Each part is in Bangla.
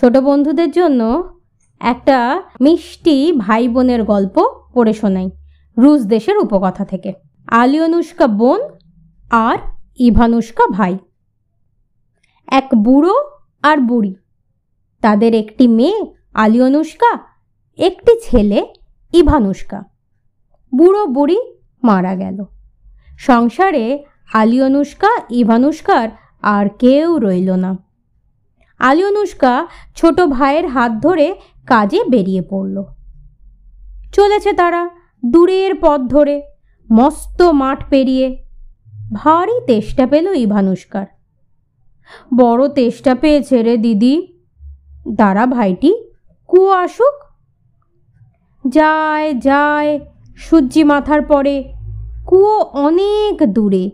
ছোট বন্ধুদের জন্য একটা মিষ্টি ভাই বোনের গল্প পড়ে শোনাই। রুশ দেশের উপকথা থেকে। আলিয়নুষ্কা বোন আর ইভানুষ্কা ভাই। এক বুড়ো আর বুড়ি। তাদের একটি মেয়ে আলিয়নুষ্কা, একটি ছেলে ইভানুষ্কা। বুড়ো বুড়ি মারা গেল। সংসারে আলিয়নুষ্কা, ইভানুষ্কার আর কেউ রইল না। আলিয়নুষ্কা ছোট ভাইয়ের হাত ধরে কাজে বেরিয়ে পড়ল। চলেছে তারা দূরের পথ ধরে, মস্ত মাঠ পেরিয়ে। ভারী তেষ্টা পেল ইভানুষ্কার। বড় তেষ্টা পেয়েছে রে দিদি। দাঁড়া ভাইটি, কুয়ো আসুক। যায় যায়, সূর্যি মাথার পরে। কুয়ো অনেক দূরে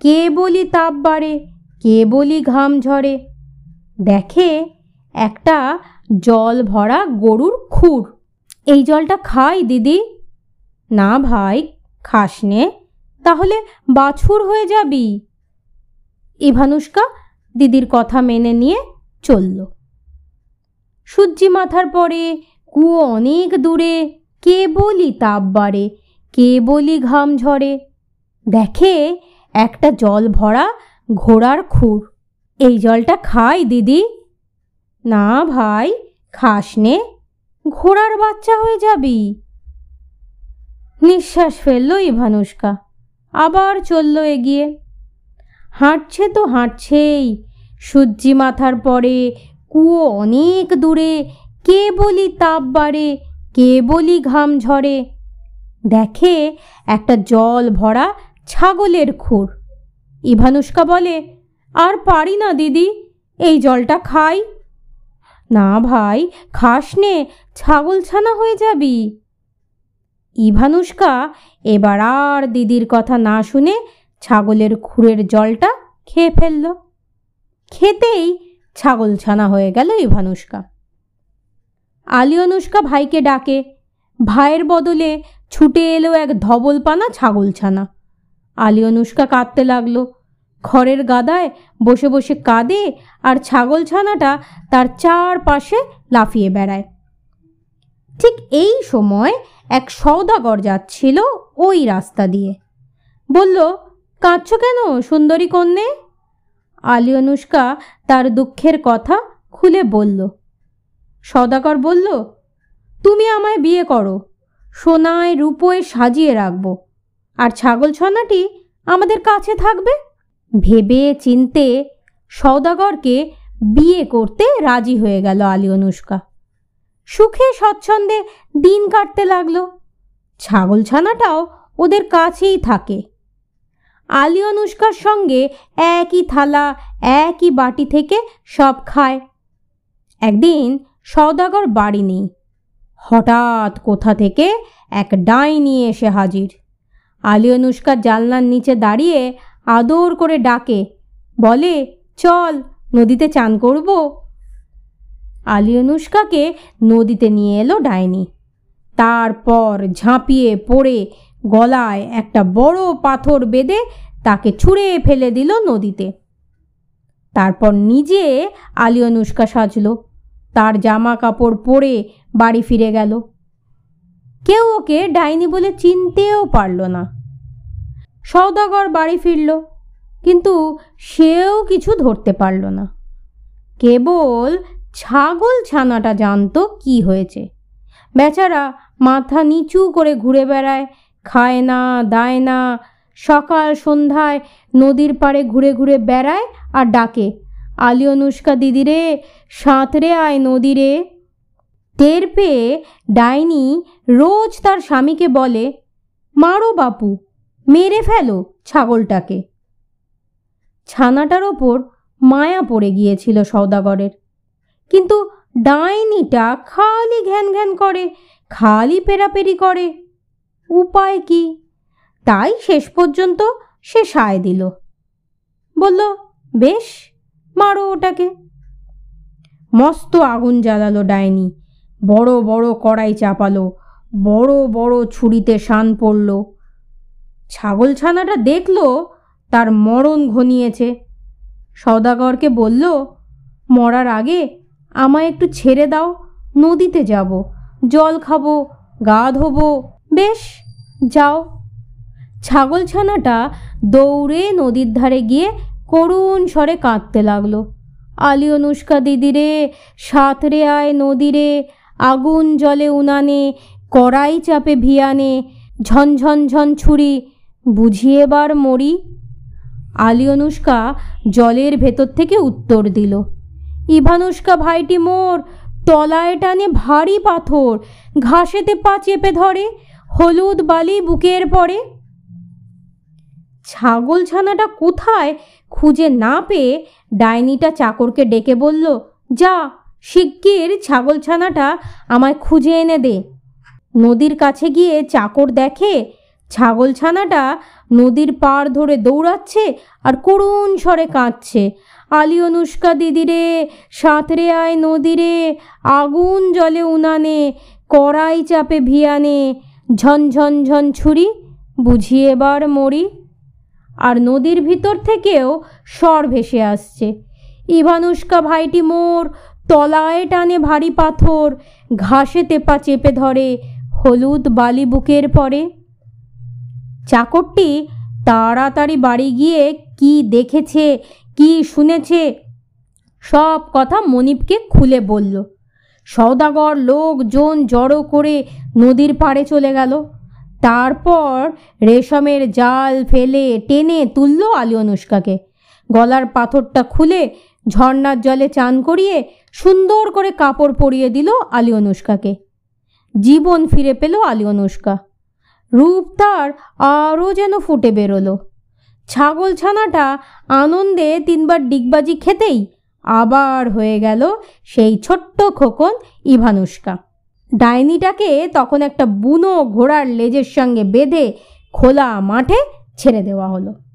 কে বলি তাপ বাড়ে কে বলি ঘাম ঝরে। দেখে একটা জল ভরা গরুর খুর। এই জলটা খাই, দিদি। না ভাই, খাস নে, তাহলে বাছুর হয়ে যাবি। ইভানুষ্কা দিদির কথা মেনে নিয়ে চলল। সূর্যি মাথার পরে কুয়ো অনেক দূরে কে বলি তাপ বাড়ে কে বলি ঘাম ঝরে। দেখে একটা জল ভরা ঘোড়ার খুর। এই জলটা খাই, দিদি। না ভাই, খাস নে, ঘোড়ার বাচ্চা হয়ে যাবি। নিঃশ্বাস ফেলল ইভানুষ্কা আবার চলল এগিয়ে। হাঁটছে তো হাঁটছেই, সূর্যি মাথার পরে, কুয়ো অনেক দূরে, কে বলি তাপ বাড়ে, কে বলি ঘাম ঝরে। দেখে একটা জল ভরা ছাগলের খুর। ইভানুষ্কা বলে আর পারি না, দিদি। এই জলটা খাই। না ভাই, খাস নে ছাগল ছানা হয়ে যাবি। ইভানুষ্কা, এবার আর দিদির কথা না শুনে ছাগলের খুরের জলটা খেয়ে ফেলল। খেতেই ছাগল ছানা হয়ে গেল ইভানুষ্কা। আলিয়নুষ্কা ভাইকে ডাকে। ভাইয়ের বদলে ছুটে এলো এক ধবলপানা ছাগলছানা। আলিয়নুষ্কা কাঁদতে লাগল। খড়ের গাদায় বসে বসে কাঁদে আর ছাগল ছানাটা তার চারপাশে লাফিয়ে বেড়ায়। ঠিক এই সময় এক সৌদাগর যাচ্ছিল ওই রাস্তা দিয়ে। বলল, কাঁদছ কেন, সুন্দরী কন্যে? আলিয়নুষ্কা তার দুঃখের কথা খুলে বলল। সদাগর বলল, তুমি আমায় বিয়ে করো, সোনায় রূপোয় সাজিয়ে রাখব, আর ছাগল ছনাটি আমাদের কাছে থাকবে? ভেবে চিনতে সৌদাগরকে বিয়ে করতে রাজি হয়ে গেল আলী অনুষ্কা। সুখে স্বচ্ছন্দে দিন কাটতে লাগল। ছাগল ছানাটাও ওদের কাছেই থাকে। আলী অনুষ্কার সঙ্গে একই থালা, একই বাটি থেকে সব খায়। একদিন সৌদাগর বাড়ি নেই। হঠাৎ কোথা থেকে এক ডাইনি এসে হাজির। আলী অনুষ্কার জানলার নিচে দাঁড়িয়ে আদর করে ডাকে, বলে, চল, নদীতে চান করব। আলী অনুষ্কাকে নদীতে নিয়ে এলো ডাইনি। তারপর ঝাঁপিয়ে পড়ে গলায় একটা বড় পাথর বেঁধে তাকে ছুঁড়ে ফেলে দিল নদীতে। তারপর নিজে আলী অনুষ্কা সাজলো, তার জামা কাপড় পরে বাড়ি ফিরে গেল। কেউ ওকে ডাইনি বলে চিনতেও পারল না। সৌদাগর বাড়ি ফিরল, কিন্তু সেও কিছু ধরতে পারল না। কেবল ছাগল ছানাটা জানতো কি হয়েছে। বেচারা মাথা নিচু করে ঘুরে বেড়ায়, খায় না, দায় না। সকাল সন্ধ্যায় নদীর পাড়ে ঘুরে ঘুরে বেড়ায় আর ডাকে আলি অনুষ্কা দিদিরে সাঁতরে আয় নদীরে টের পেয়ে ডাইনি রোজ তার স্বামীকে বলে, মারো বাপু মেরে ফেলো ছাগলটাকে। ছানাটার ওপর মায়া পড়ে গিয়েছিল সৌদাগরের কিন্তু ডাইনিটা খালি ঘ্যান ঘ্যান করে, খালি পেরাপেরি করে। উপায় কি? তাই শেষ পর্যন্ত সে সায় দিল। বলল, বেশ, মারো ওটাকে। মস্ত আগুন জ্বালালো ডাইনি। বড় বড় কড়াই চাপালো, বড় বড় ছুরিতে শান পড়ল। ছাগল ছানাটা দেখল, তার মরণ ঘনিয়েছে। সদাগরকে বলল, মরার আগে আমায় একটু ছেড়ে দাও, নদীতে যাব, জল খাব, গা ধোবো, বেশ, যাও। ছাগলছানাটা দৌড়ে নদীর ধারে গিয়ে করুণ স্বরে কাঁদতে লাগল। আলি অনুষ্কা দিদিরে সাঁতরে আয় নদীরে আগুন জলে উনানে, কড়াই চাপে ভিয়ানে ঝনঝন ঝন ছুরি বুঝিয়ে বার মরি আলি অনুষ্কা জলের ভেতর থেকে উত্তর দিল, ইভানুষ্কা ভাইটি মোর তলায় টানে ভারী পাথর, ঘাসেতে পা চেপে ধরে, হলুদ বালি বুকের পরে। ছাগল ছানাটা কোথায় খুঁজে না পেয়ে ডাইনিটা চাকরকে ডেকে বলল, যা, শিগগির ছাগল ছানাটা আমায় খুঁজে এনে দে। নদীর কাছে গিয়ে চাকর দেখে ছাগল ছানাটা নদীর পাড় ধরে দৌড়াচ্ছে আর করুণ স্বরে কাঁদছে। আলি অনুষ্কা দিদিরে, সাঁতরে আয় নদীরে, আগুন জলে উনানে, কড়াই চাপে ভিয়ানে ঝনঝন ঝন ছুরি বুঝিয়ে এবার মরি। আর নদীর ভিতর থেকেও স্বর ভেসে আসছে। ইভানুষ্কা ভাইটি মোর তলায় টানে ভারী পাথর, ঘাসে তেপা চেপে ধরে হলুদ বালি বুকের পরে। চাকরটি তাড়াতাড়ি বাড়ি গিয়ে কি দেখেছে, কি শুনেছে, সব কথা মনিপকে খুলে বলল। সওদাগর লোকজন জড়ো করে নদীর পাড়ে চলে গেল। তারপর রেশমের জাল ফেলে টেনে তুলল আলী অনুষ্কাকে। গলার পাথরটা খুলে ঝর্নার জলে চান করিয়ে সুন্দর করে কাপড় পরিয়ে দিল আলী অনুষ্কাকে। জীবন ফিরে পেল আলী অনুষ্কা। রূপ তার আরও যেন ফুটে বেরোলো। ছাগল ছানাটা আনন্দে তিনবার ডিগবাজি খেতেই আবার হয়ে গেল সেই ছোট্ট খোকন ইভানুষ্কা। ডাইনিটাকে তখন একটা বুনো ঘোড়ার লেজের সঙ্গে বেঁধে খোলা মাঠে ছেড়ে দেওয়া হলো।